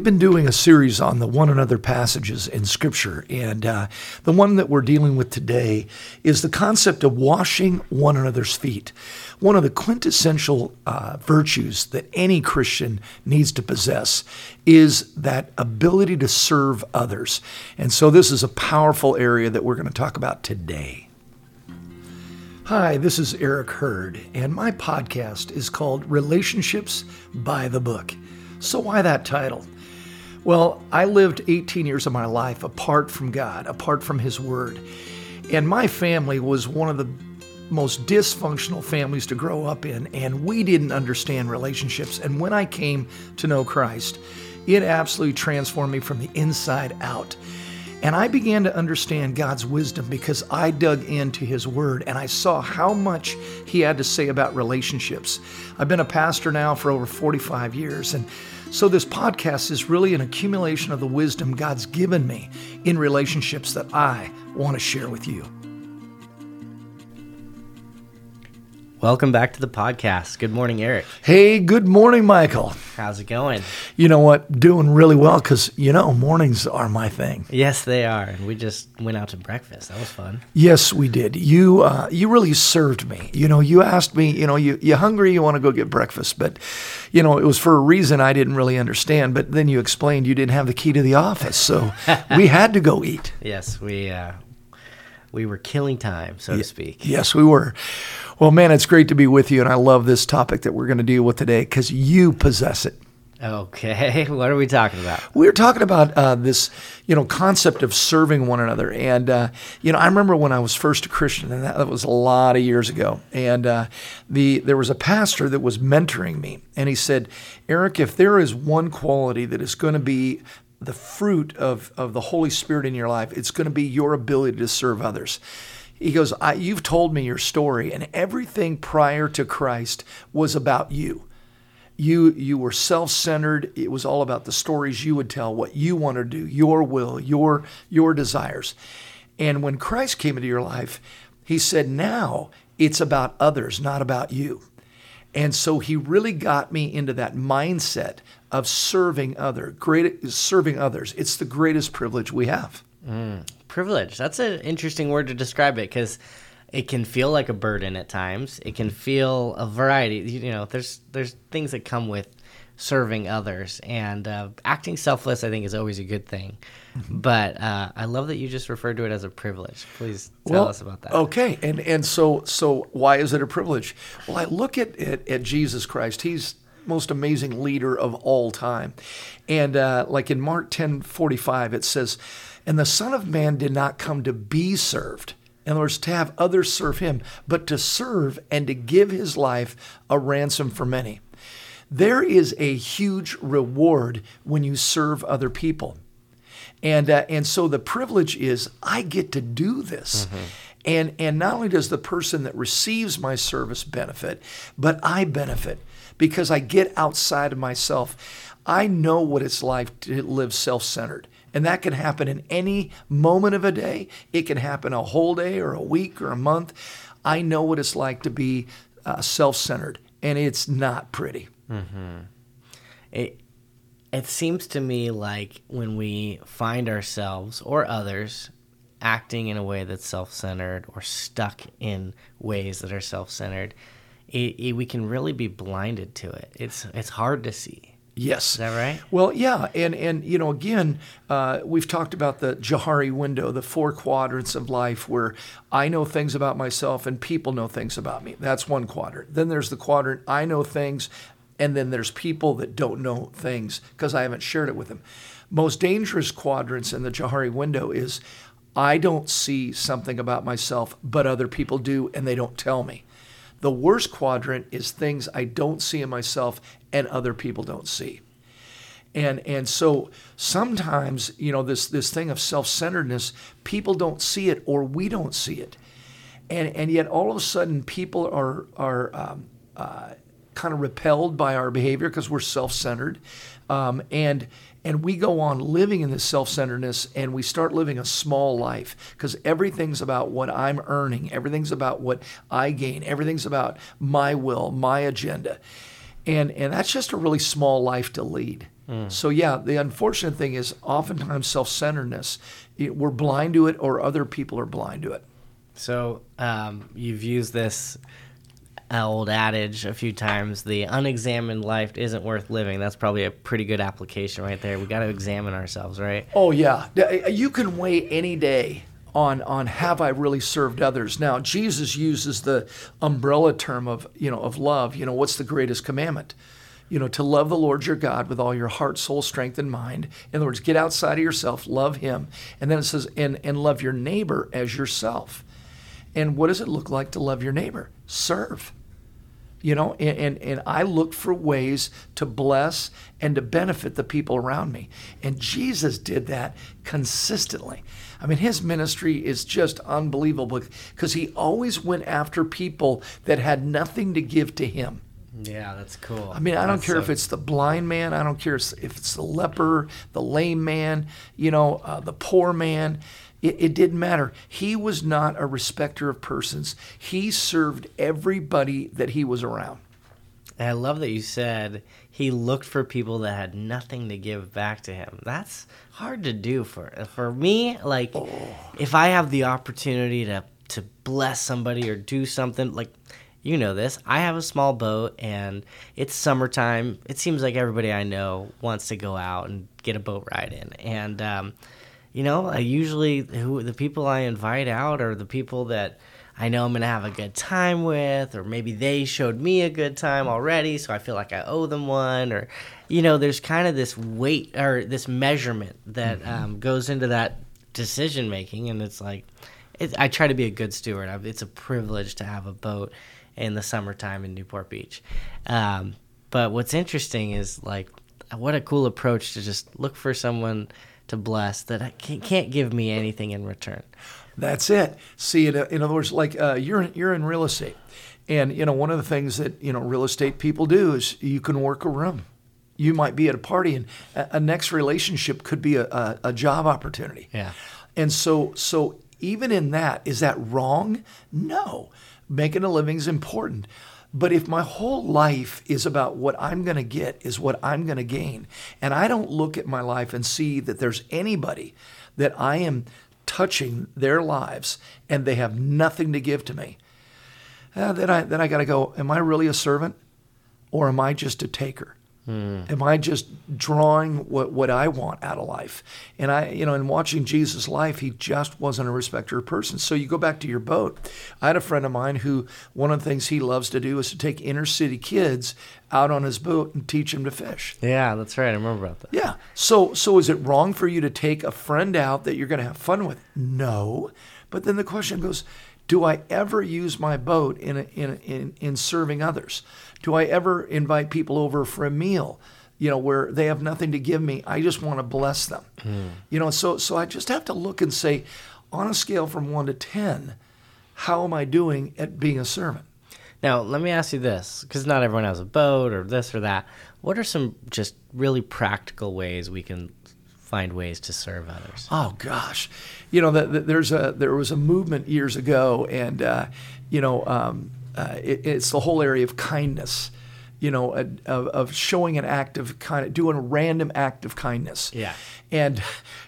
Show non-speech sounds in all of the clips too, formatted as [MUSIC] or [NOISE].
we've been doing a series on the one another passages in Scripture, and uh, the one that we're dealing with today is the concept of washing one another's feet. One of the quintessential uh, virtues that any Christian needs to possess is that ability to serve others. And so, this is a powerful area that we're going to talk about today. Hi, this is Eric Hurd, and my podcast is called Relationships by the Book. So, why that title? Well, I lived 18 years of my life apart from God, apart from His Word. And my family was one of the most dysfunctional families to grow up in, and we didn't understand relationships. And when I came to know Christ, it absolutely transformed me from the inside out. And I began to understand God's wisdom because I dug into His Word and I saw how much He had to say about relationships. I've been a pastor now for over 45 years, and so this podcast is really an accumulation of the wisdom God's given me in relationships that I want to share with you. Welcome back to the podcast. Good morning, Eric. Hey, good morning, Michael. How's it going? You know what? Doing really well because, you know, mornings are my thing. Yes, they are. And We just went out to breakfast. That was fun. Yes, we did. You uh, you really served me. You know, you asked me, you know, you, you hungry, you want to go get breakfast. But, you know, it was for a reason I didn't really understand. But then you explained you didn't have the key to the office. So [LAUGHS] we had to go eat. Yes, we, uh, we were killing time, so to speak. Yes, we were. Well, man, it's great to be with you, and I love this topic that we're going to deal with today because you possess it. Okay, [LAUGHS] what are we talking about? We're talking about uh, this, you know, concept of serving one another, and uh, you know, I remember when I was first a Christian, and that, that was a lot of years ago. And uh, the there was a pastor that was mentoring me, and he said, "Eric, if there is one quality that is going to be the fruit of of the Holy Spirit in your life, it's going to be your ability to serve others." He goes, You've told me your story, and everything prior to Christ was about you. You, you were self centered. It was all about the stories you would tell, what you want to do, your will, your, your desires. And when Christ came into your life, he said, Now it's about others, not about you. And so he really got me into that mindset of serving other, great serving others. It's the greatest privilege we have. Mm privilege. That's an interesting word to describe it because it can feel like a burden at times. It can feel a variety. You know, there's there's things that come with serving others and uh, acting selfless. I think is always a good thing. Mm-hmm. But uh, I love that you just referred to it as a privilege. Please tell well, us about that. Okay, and and so so why is it a privilege? Well, I look at at, at Jesus Christ. He's most amazing leader of all time, and uh, like in Mark ten forty five, it says and the Son of Man did not come to be served. In other words, to have others serve him, but to serve and to give his life a ransom for many. There is a huge reward when you serve other people. And, uh, and so the privilege is I get to do this. Mm-hmm. And, and not only does the person that receives my service benefit, but I benefit because I get outside of myself. I know what it's like to live self centered. And that can happen in any moment of a day. It can happen a whole day or a week or a month. I know what it's like to be uh, self centered, and it's not pretty. Mm-hmm. It, it seems to me like when we find ourselves or others acting in a way that's self centered or stuck in ways that are self centered, we can really be blinded to it. It's, it's hard to see. Yes. Is that right? Well, yeah, and and you know, again, uh, we've talked about the Johari window, the four quadrants of life, where I know things about myself and people know things about me. That's one quadrant. Then there's the quadrant I know things, and then there's people that don't know things because I haven't shared it with them. Most dangerous quadrants in the Johari window is I don't see something about myself, but other people do, and they don't tell me. The worst quadrant is things I don't see in myself and other people don't see. And and so sometimes, you know, this this thing of self-centeredness, people don't see it or we don't see it. And and yet all of a sudden people are are um, uh, kind of repelled by our behavior because we're self-centered. Um, and and we go on living in this self-centeredness and we start living a small life because everything's about what i'm earning everything's about what i gain everything's about my will my agenda and and that's just a really small life to lead So yeah, the unfortunate thing is oftentimes self-centeredness. it- We're blind to it, or other people are blind to it. So um, you've used this Uh, old adage a few times: the unexamined life isn't worth living. That's probably a pretty good application right there. We got to examine ourselves, right? Oh yeah, you can weigh any day on on have I really served others. Now Jesus uses the umbrella term of you know of love. You know what's the greatest commandment? You know to love the Lord your God with all your heart, soul, strength, and mind. In other words, get outside of yourself, love Him, and then it says and and love your neighbor as yourself. And what does it look like to love your neighbor? Serve you know and, and and i look for ways to bless and to benefit the people around me and jesus did that consistently i mean his ministry is just unbelievable because he always went after people that had nothing to give to him Yeah, that's cool. I mean, I don't That's care so- if it's the blind man. I don't care if it's the leper, the lame man, you know, uh, the poor man. It, it didn't matter. He was not a respecter of persons. He served everybody that he was around. And I love that you said he looked for people that had nothing to give back to him. That's hard to do for for me. Like, if I have the opportunity to to bless somebody or do something, like you know this, I have a small boat and it's summertime. It seems like everybody I know wants to go out and get a boat ride in, and um, you know, I usually who the people I invite out are the people that I know I'm gonna have a good time with, or maybe they showed me a good time already, so I feel like I owe them one, or you know, there's kind of this weight or this measurement that um, goes into that decision making, and it's like it, I try to be a good steward. I, it's a privilege to have a boat in the summertime in Newport Beach. Um, but what's interesting is like what a cool approach to just look for someone to bless that can't, can't give me anything in return. That's it. See, in, in other words, like uh, you're you're in real estate, and you know one of the things that you know real estate people do is you can work a room. You might be at a party, and a, a next relationship could be a, a, a job opportunity. Yeah. And so, so even in that, is that wrong? No. Making a living is important. But if my whole life is about what I'm going to get, is what I'm going to gain, and I don't look at my life and see that there's anybody that I am touching their lives and they have nothing to give to me, uh, then I then I got to go. Am I really a servant, or am I just a taker? Hmm. Am I just drawing what, what I want out of life? And I, you know, in watching Jesus' life, he just wasn't a respecter of persons. So you go back to your boat. I had a friend of mine who one of the things he loves to do is to take inner city kids out on his boat and teach them to fish. Yeah, that's right. I remember about that. Yeah. So so is it wrong for you to take a friend out that you're going to have fun with? No. But then the question goes, do I ever use my boat in a, in, a, in in serving others? Do I ever invite people over for a meal? You know, where they have nothing to give me, I just want to bless them. You know, so so I just have to look and say, on a scale from one to ten, how am I doing at being a servant? Now, let me ask you this, because not everyone has a boat or this or that. What are some just really practical ways we can find ways to serve others? Oh gosh, you know, the, the, there's a there was a movement years ago, and uh, you know, um, uh, it, it's the whole area of kindness. You know, a, of, of showing an act of kind, doing a random act of kindness. Yeah. And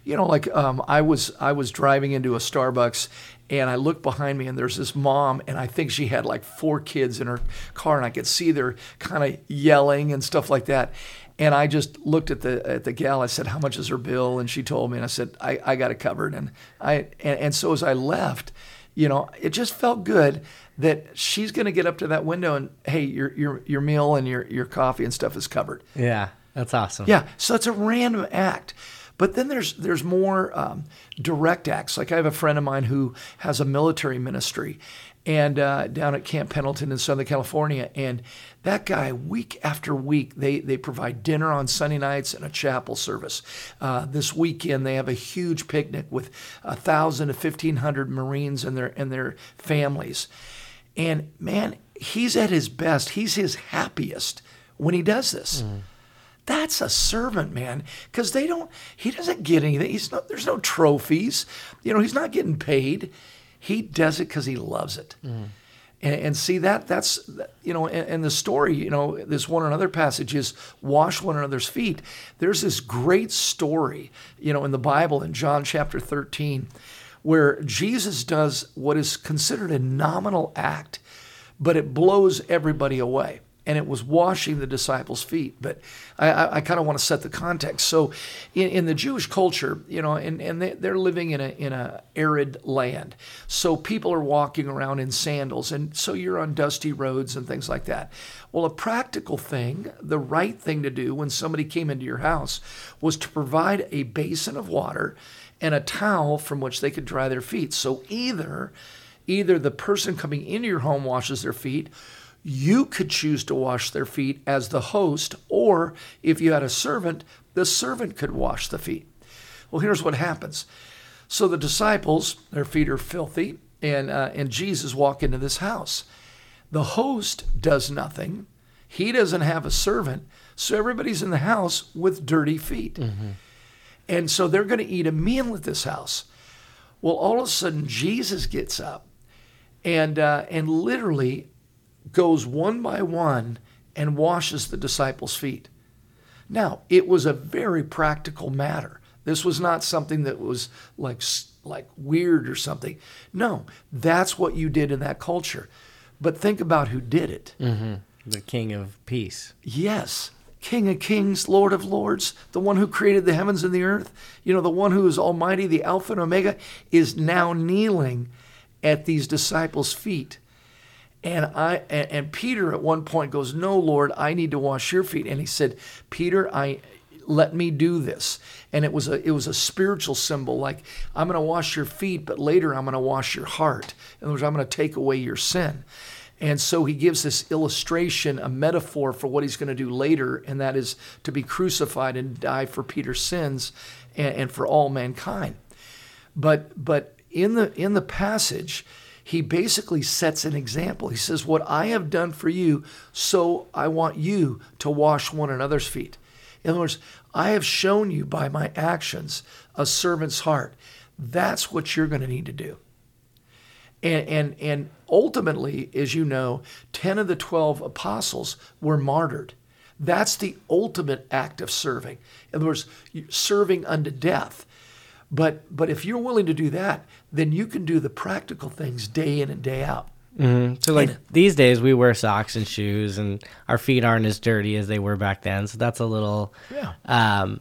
you know, like um, I was I was driving into a Starbucks. And I looked behind me, and there's this mom, and I think she had like four kids in her car, and I could see they're kind of yelling and stuff like that. And I just looked at the at the gal. I said, "How much is her bill?" And she told me, and I said, "I, I got it covered." And I and, and so as I left, you know, it just felt good that she's going to get up to that window and hey, your your your meal and your your coffee and stuff is covered. Yeah, that's awesome. Yeah, so it's a random act. But then there's there's more um, direct acts. Like I have a friend of mine who has a military ministry, and uh, down at Camp Pendleton in Southern California, and that guy week after week they they provide dinner on Sunday nights and a chapel service. Uh, this weekend they have a huge picnic with a thousand to fifteen hundred Marines and their and their families, and man, he's at his best. He's his happiest when he does this. Hmm. That's a servant, man, because they don't. He doesn't get anything. He's not. There's no trophies. You know, he's not getting paid. He does it because he loves it. Hmm. And, and see that that's you know, and, and the story, you know, this one another passage is wash one another's feet. There's this great story, you know, in the Bible in John chapter 13, where Jesus does what is considered a nominal act, but it blows everybody away and it was washing the disciples' feet. But I, I, I kind of want to set the context. So, in, in, the Jewish culture, you know, and, and they, they're living in a in a arid land, so people are walking around in sandals, and so you're on dusty roads and things like that. Well, a practical thing, the right thing to do when somebody came into your house was to provide a basin of water and a towel from which they could dry their feet. So either either the person coming into your home washes their feet you could choose to wash their feet as the host, or if you had a servant, the servant could wash the feet. Well, here's what happens. So the disciples, their feet are filthy, and, uh, and Jesus walk into this house. The host does nothing. He doesn't have a servant, so everybody's in the house with dirty feet. Mm-hmm. And so they're going to eat a meal at this house. Well, all of a sudden, Jesus gets up and, uh, and literally goes one by one and washes the disciples' feet. Now, it was a very practical matter. This was not something that was like like weird or something. No, that's what you did in that culture. But think about who did it. Mm-hmm. The King of Peace. Yes. King of Kings, Lord of Lords, the one who created the heavens and the earth, you know, the one who is Almighty, the Alpha and Omega, is now kneeling at these disciples' feet and I and, Peter at one point goes, "No, Lord, I need to wash your feet." And he said, "Peter, I let me do this." And it was a it was a spiritual symbol, like I'm going to wash your feet, but later I'm going to wash your heart. In other words, I'm going to take away your sin. And so he gives this illustration, a metaphor for what he's going to do later, and that is to be crucified and die for Peter's sins and, and for all mankind. But but in the in the passage, he basically sets an example. He says, What I have done for you, so I want you to wash one another's feet. In other words, I have shown you by my actions a servant's heart. That's what you're going to need to do. And, and, and ultimately, as you know, 10 of the 12 apostles were martyred. That's the ultimate act of serving. In other words, serving unto death. But but if you're willing to do that, then you can do the practical things day in and day out. Mm-hmm. So like and, these days we wear socks and shoes, and our feet aren't as dirty as they were back then. So that's a little yeah. Um,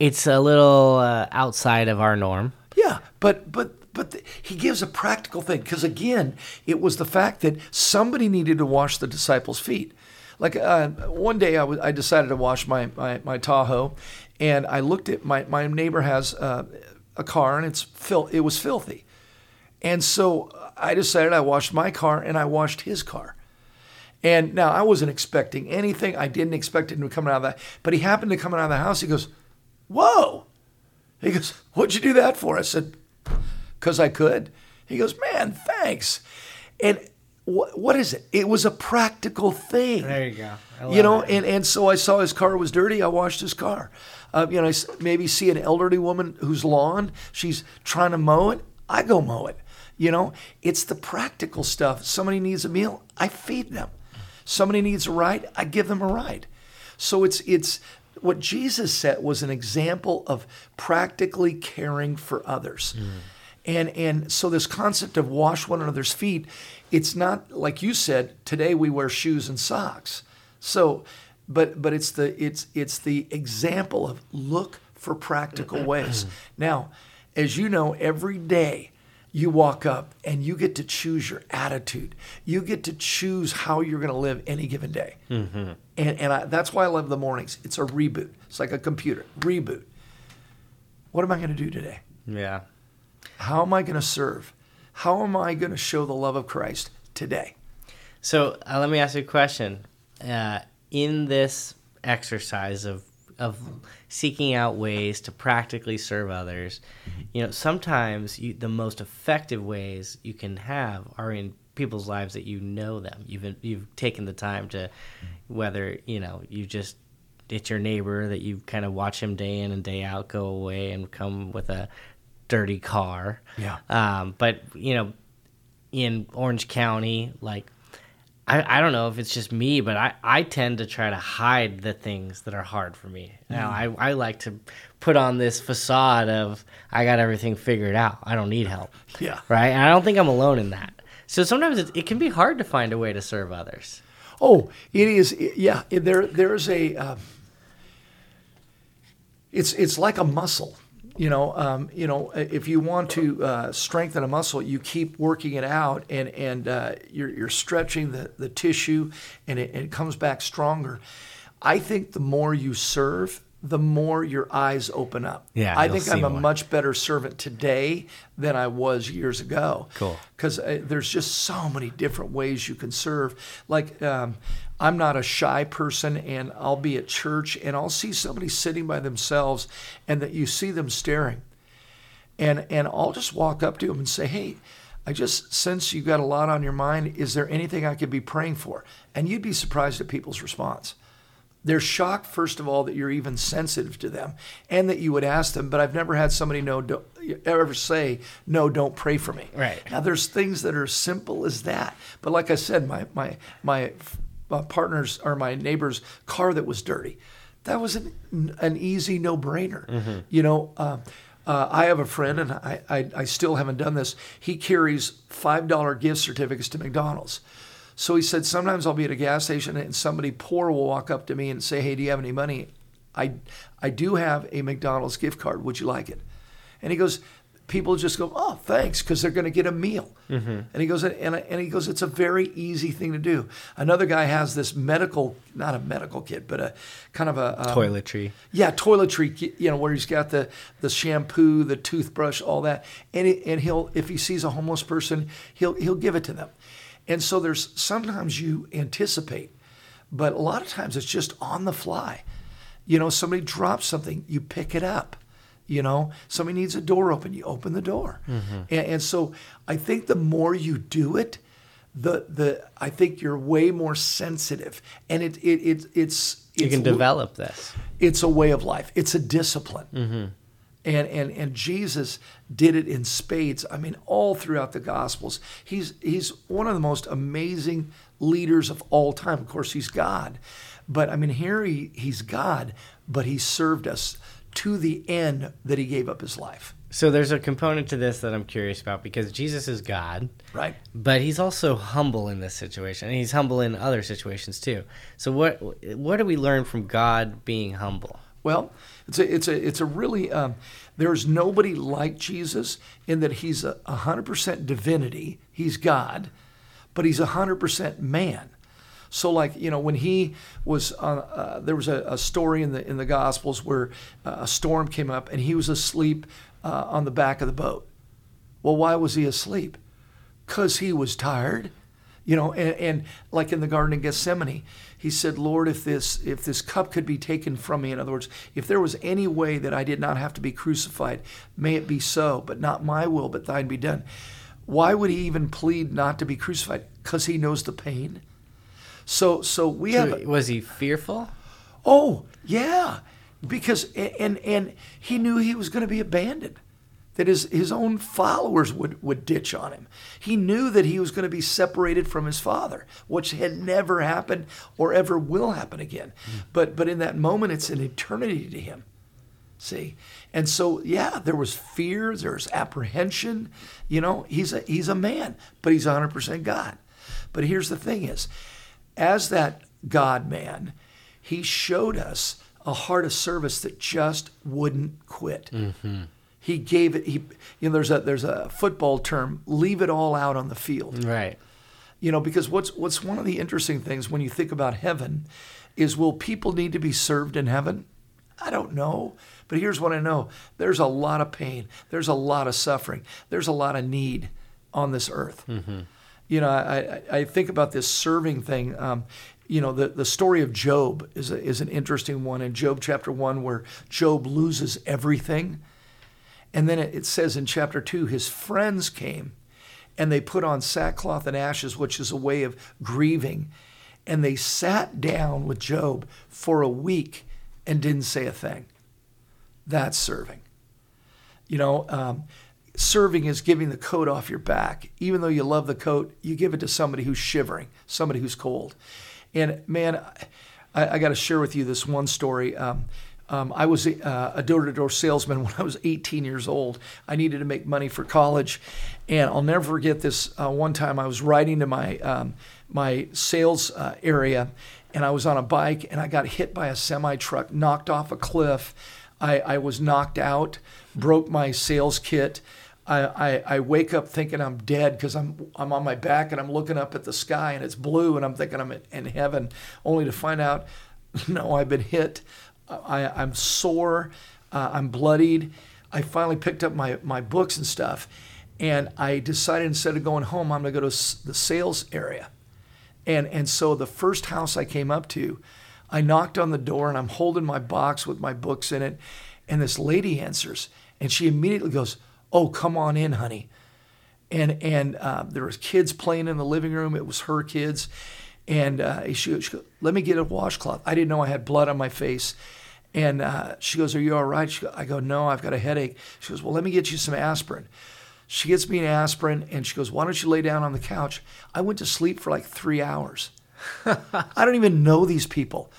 it's a little uh, outside of our norm. Yeah, but but but the, he gives a practical thing because again, it was the fact that somebody needed to wash the disciples' feet. Like uh, one day, I, w- I decided to wash my, my, my Tahoe, and I looked at my my neighbor has uh, a car and it's fil- it was filthy, and so I decided I washed my car and I washed his car. And now I wasn't expecting anything. I didn't expect him to come out of that, but he happened to come out of the house. He goes, "Whoa!" He goes, "What'd you do that for?" I said, "Cause I could." He goes, "Man, thanks." And what, what is it? It was a practical thing. There you go. You know, and, and so I saw his car was dirty. I washed his car. Uh, you know, I maybe see an elderly woman whose lawn she's trying to mow it. I go mow it. You know, it's the practical stuff. Somebody needs a meal, I feed them. Somebody needs a ride, I give them a ride. So it's it's what Jesus said was an example of practically caring for others. Mm. And and so this concept of wash one another's feet, it's not like you said, today we wear shoes and socks. So but but it's the it's it's the example of look for practical [CLEARS THROAT] ways. now, as you know, every day you walk up and you get to choose your attitude. You get to choose how you're going to live any given day. Mm-hmm. And and I, that's why I love the mornings. It's a reboot. It's like a computer reboot. What am I going to do today? Yeah. How am I going to serve? How am I going to show the love of Christ today? So uh, let me ask you a question. Uh, in this exercise of of seeking out ways to practically serve others, you know, sometimes you, the most effective ways you can have are in people's lives that you know them. You've you've taken the time to, whether you know you just it's your neighbor that you kind of watch him day in and day out go away and come with a dirty car. Yeah. Um, but you know, in Orange County, like I, I don't know if it's just me, but I, I tend to try to hide the things that are hard for me. Now, Mm. I, I like to put on this facade of I got everything figured out. I don't need help. [LAUGHS] Yeah. Right? And I don't think I'm alone in that. So sometimes it, it can be hard to find a way to serve others. Oh, it is. Yeah, there there's a. Um, it's it's like a muscle. You know, um, you know, if you want to uh, strengthen a muscle, you keep working it out, and and uh, you're you're stretching the the tissue, and it, and it comes back stronger. I think the more you serve, the more your eyes open up. Yeah, I think I'm a more. much better servant today than I was years ago. Cool. Because uh, there's just so many different ways you can serve. Like, um, I'm not a shy person, and I'll be at church and I'll see somebody sitting by themselves, and that you see them staring, and and I'll just walk up to them and say, "Hey." I just sense you've got a lot on your mind. Is there anything I could be praying for? And you'd be surprised at people's response they're shocked first of all that you're even sensitive to them and that you would ask them but i've never had somebody know ever say no don't pray for me Right. now there's things that are simple as that but like i said my my my, my partner's or my neighbor's car that was dirty that was an, an easy no-brainer you know uh, uh, I have a friend, and I, I, I still haven't done this. He carries $5 gift certificates to McDonald's. So he said, sometimes I'll be at a gas station and somebody poor will walk up to me and say, Hey, do you have any money? I, I do have a McDonald's gift card. Would you like it? And he goes, People just go, Oh, thanks, because they're going to get a meal. And he goes, and, and he goes, It's a very easy thing to do. Another guy has this medical, not a medical kit, but a kind of a um, Toiletry. yeah, toiletry, you know, where he's got the, the shampoo, the toothbrush, all that. And it, and he'll if he sees a homeless person, he'll he'll give it to them. And so there's sometimes you anticipate, but a lot of times it's just on the fly. You know, somebody drops something, you pick it up. You know, somebody needs a door open, you open the door. Mm-hmm. And, and so I think the more you do it, the the I think you're way more sensitive, and it it, it it's You it's can develop this. it's a way of life. It's a discipline. Mm-hmm. And, and and Jesus did it in spades. I mean, all throughout the Gospels. He's he's one of the most amazing leaders of all time. Of course, he's God. But I mean, here he, he's God, but he served us to the end that he gave up his life. So there's a component to this that I'm curious about because Jesus is God, Right? but he's also humble in this situation, and he's humble in other situations too. So what what do we learn from God being humble? Well, it's a it's a it's a really um, there's nobody like Jesus in that he's a hundred percent divinity. He's God, but he's a hundred percent man. So, like you know, when he was, uh, uh, there was a, a story in the in the Gospels where uh, a storm came up and he was asleep uh, on the back of the boat. Well, why was he asleep? Because he was tired, you know. And, and like in the Garden of Gethsemane, he said, "Lord, if this if this cup could be taken from me, in other words, if there was any way that I did not have to be crucified, may it be so, but not my will, but Thine be done." Why would he even plead not to be crucified? Because he knows the pain. So, so we have. Was he fearful? Oh, yeah, because and and he knew he was going to be abandoned, that his his own followers would would ditch on him. He knew that he was going to be separated from his father, which had never happened or ever will happen again. Hmm. But but in that moment, it's an eternity to him. See, and so yeah, there was fear, there's apprehension. You know, he's a he's a man, but he's 100 percent God. But here's the thing: is as that God man, he showed us a heart of service that just wouldn't quit. Mm-hmm. He gave it. He, you know, there's a there's a football term: leave it all out on the field. Right. You know, because what's what's one of the interesting things when you think about heaven is will people need to be served in heaven? I don't know. But here's what I know. There's a lot of pain. There's a lot of suffering. There's a lot of need on this earth. You know, I, I, I think about this serving thing. Um, you know, the, the story of Job is, a, is an interesting one in Job chapter 1 where Job loses everything. And then it, says in chapter 2 his friends came and they put on sackcloth and ashes, which is a way of grieving. And they sat down with Job for a week and didn't say a thing. That's serving. You know, um, serving is giving the coat off your back. Even though you love the coat, you give it to somebody who's shivering, somebody who's cold. And man, I, I got to share with you this one story. Um, um, I was a, a door-to-door salesman when I was 18 years old. I needed to make money for college, and I'll never forget this. Uh, one time, I was riding to my um, my sales uh, area, and I was on a bike, and I got hit by a semi truck, knocked off a cliff. I, I was knocked out, broke my sales kit. I, I, I wake up thinking I'm dead because I'm I'm on my back and I'm looking up at the sky and it's blue and I'm thinking I'm in heaven, only to find out, [LAUGHS] no, I've been hit. I, I'm sore. Uh, I'm bloodied. I finally picked up my, my books and stuff, and I decided instead of going home, I'm to go to the sales area. And, and so the first house I came up to, I knocked on the door and I'm holding my box with my books in it. And this lady answers, and she immediately goes, "Oh, come on in, honey." And and uh, there was kids playing in the living room. It was her kids, and uh, she, she "Let me get a washcloth." I didn't know I had blood on my face, and uh, she goes, Are you all right? She, I go, No, I've got a headache. She goes, Well, let me get you some aspirin. She gets me an aspirin and she goes, Why don't you lay down on the couch? I went to sleep for like three hours. [LAUGHS] I don't even know these people.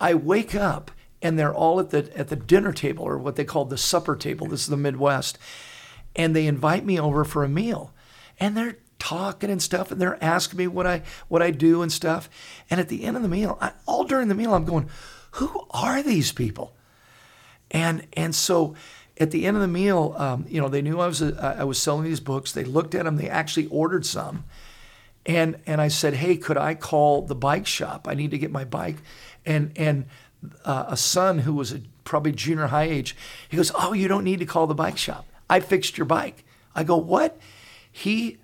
I wake up and they're all at the at the dinner table or what they call the supper table. This is the Midwest. And they invite me over for a meal. And they're talking and stuff and they're asking me what I what I do and stuff. And at the end of the meal, I, all during the meal I'm going, who are these people? And and so at the end of the meal, um, you know, they knew I was a, I was selling these books. They looked at them. They actually ordered some, and and I said, hey, could I call the bike shop? I need to get my bike, and and uh, a son who was a, probably junior high age, he goes, oh, you don't need to call the bike shop. I fixed your bike. I go, what? He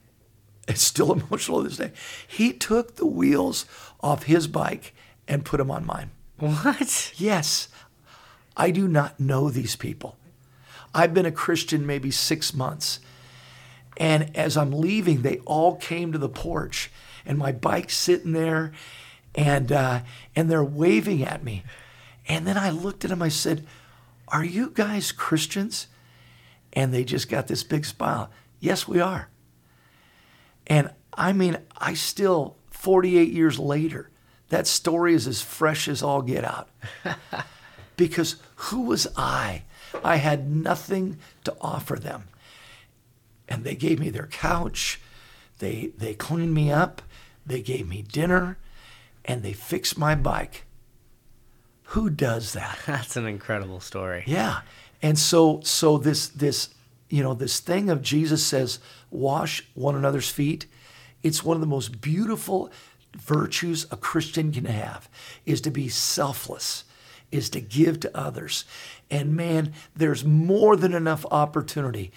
it's still [LAUGHS] emotional to this day. He took the wheels off his bike and put them on mine. What? Yes. I do not know these people. I've been a Christian maybe six months. And as I'm leaving, they all came to the porch, and my bike's sitting there, and uh, and they're waving at me. And then I looked at them. I said, "Are you guys Christians?" And they just got this big smile. Yes, we are. And I mean, I still, 48 years later, that story is as fresh as all get out. [LAUGHS] because who was I? I had nothing to offer them. And they gave me their couch, they, they cleaned me up, they gave me dinner, and they fixed my bike. Who does that? [LAUGHS] That's an incredible story. Yeah. And so so this this you know this thing of Jesus says wash one another's feet, it's one of the most beautiful virtues a Christian can have is to be selfless, is to give to others. And man, there's more than enough opportunity.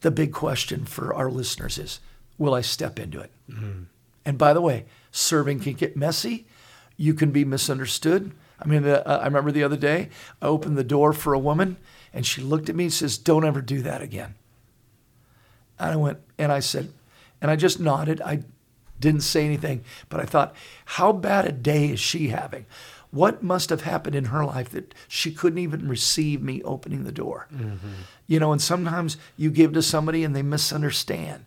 The big question for our listeners is will I step into it? Mm-hmm. And by the way, serving can get messy. You can be misunderstood. I mean, uh, I remember the other day, I opened the door for a woman and she looked at me and says, Don't ever do that again. And I went, and I said, and I just nodded. I didn't say anything, but I thought, how bad a day is she having? What must have happened in her life that she couldn't even receive me opening the door? Mm-hmm. You know, and sometimes you give to somebody and they misunderstand.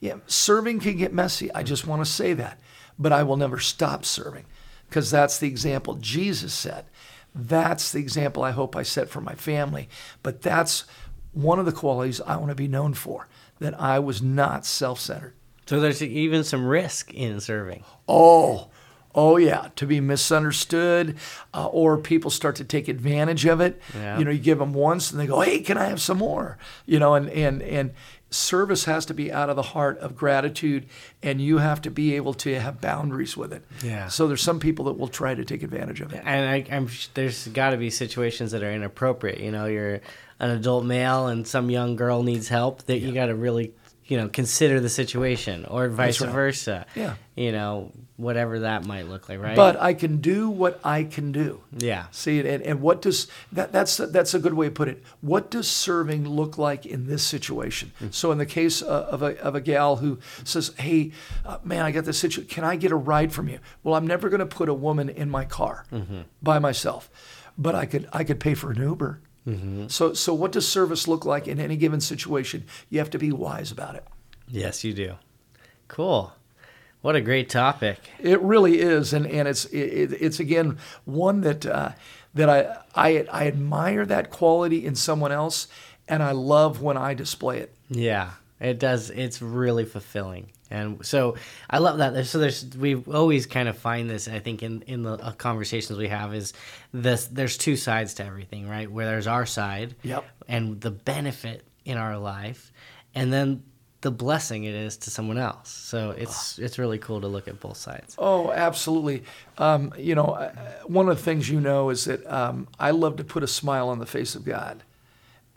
Yeah, serving can get messy. I just want to say that. But I will never stop serving because that's the example Jesus set. That's the example I hope I set for my family. But that's one of the qualities I want to be known for that I was not self centered. So there's even some risk in serving. Oh, oh yeah, to be misunderstood, uh, or people start to take advantage of it. Yeah. You know, you give them once, and they go, "Hey, can I have some more?" You know, and and and service has to be out of the heart of gratitude, and you have to be able to have boundaries with it. Yeah. So there's some people that will try to take advantage of it. And I, am there's got to be situations that are inappropriate. You know, you're an adult male and some young girl needs help that yeah. you got to really you know, consider the situation or vice right. versa. Yeah. You know, whatever that might look like, right? But I can do what I can do. Yeah. See, and, and what does that that's that's a good way to put it. What does serving look like in this situation? Mm-hmm. So in the case of a of a gal who says, "Hey, uh, man, I got this situation. Can I get a ride from you?" Well, I'm never going to put a woman in my car mm-hmm. by myself, but I could I could pay for an Uber. So, so what does service look like in any given situation? You have to be wise about it. Yes, you do. Cool. What a great topic. It really is, and and it's it, it's again one that uh, that I, I I admire that quality in someone else, and I love when I display it. Yeah, it does. It's really fulfilling, and so I love that. There's, so there's we always kind of find this. I think in in the uh, conversations we have is this. There's two sides to everything, right? Where there's our side, Yep. and the benefit in our life, and then the blessing it is to someone else. So it's it's really cool to look at both sides. Oh, absolutely. Um, you know, uh, one of the things you know is that um, I love to put a smile on the face of God,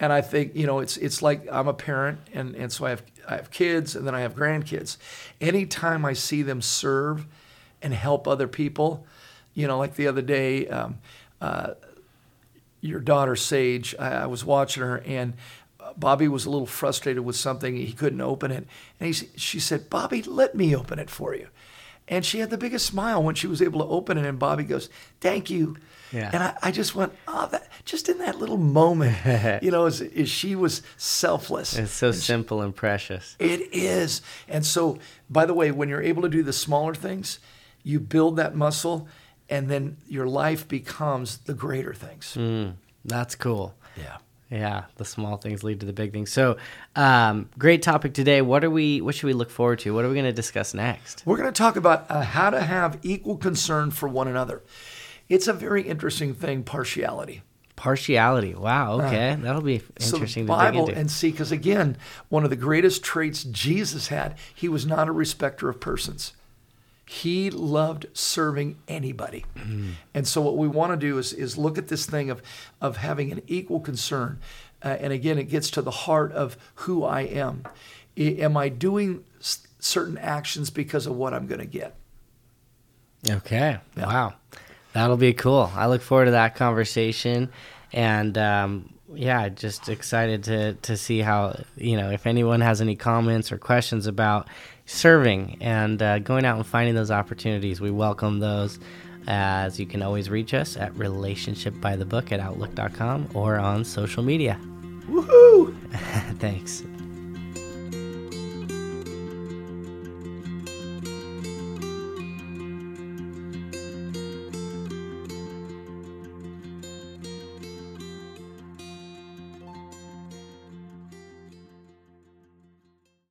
and I think you know it's it's like I'm a parent, and and so I have I have kids, and then I have grandkids. Anytime I see them serve and help other people, you know, like the other day. Um, uh, your daughter Sage, I, I was watching her, and uh, Bobby was a little frustrated with something. He couldn't open it, and he, she said, "Bobby, let me open it for you." And she had the biggest smile when she was able to open it. And Bobby goes, "Thank you." Yeah. And I, I just went, "Oh, that just in that little moment, [LAUGHS] you know, as, as she was selfless." It's so simple and precious. It is. And so, by the way, when you're able to do the smaller things, you build that muscle, and then your life becomes the greater things. Mm, that's cool. Yeah. Yeah, the small things lead to the big things. So, um, great topic today. What are we? What should we look forward to? What are we going to discuss next? We're going to talk about uh, how to have equal concern for one another. It's a very interesting thing, partiality. Partiality. Wow. Okay, that'll be So interesting dig Bible and see, because again, one of the greatest traits Jesus had, he was not a respecter of persons. He loved serving anybody. And so what we want to do is, is look at this thing of, of having an equal concern. Uh, and again, it gets to the heart of who I am. I- am I doing s- certain actions because of what I'm going to get? Okay. Yeah. Wow. That'll be cool. I look forward to that conversation. And um, yeah, just excited to, to see how, you know, if anyone has any comments or questions about serving and uh, going out and finding those opportunities, we welcome those. As you can always reach us at relationshipbythebook at outlook.com or on social media. Woohoo! [LAUGHS] Thanks.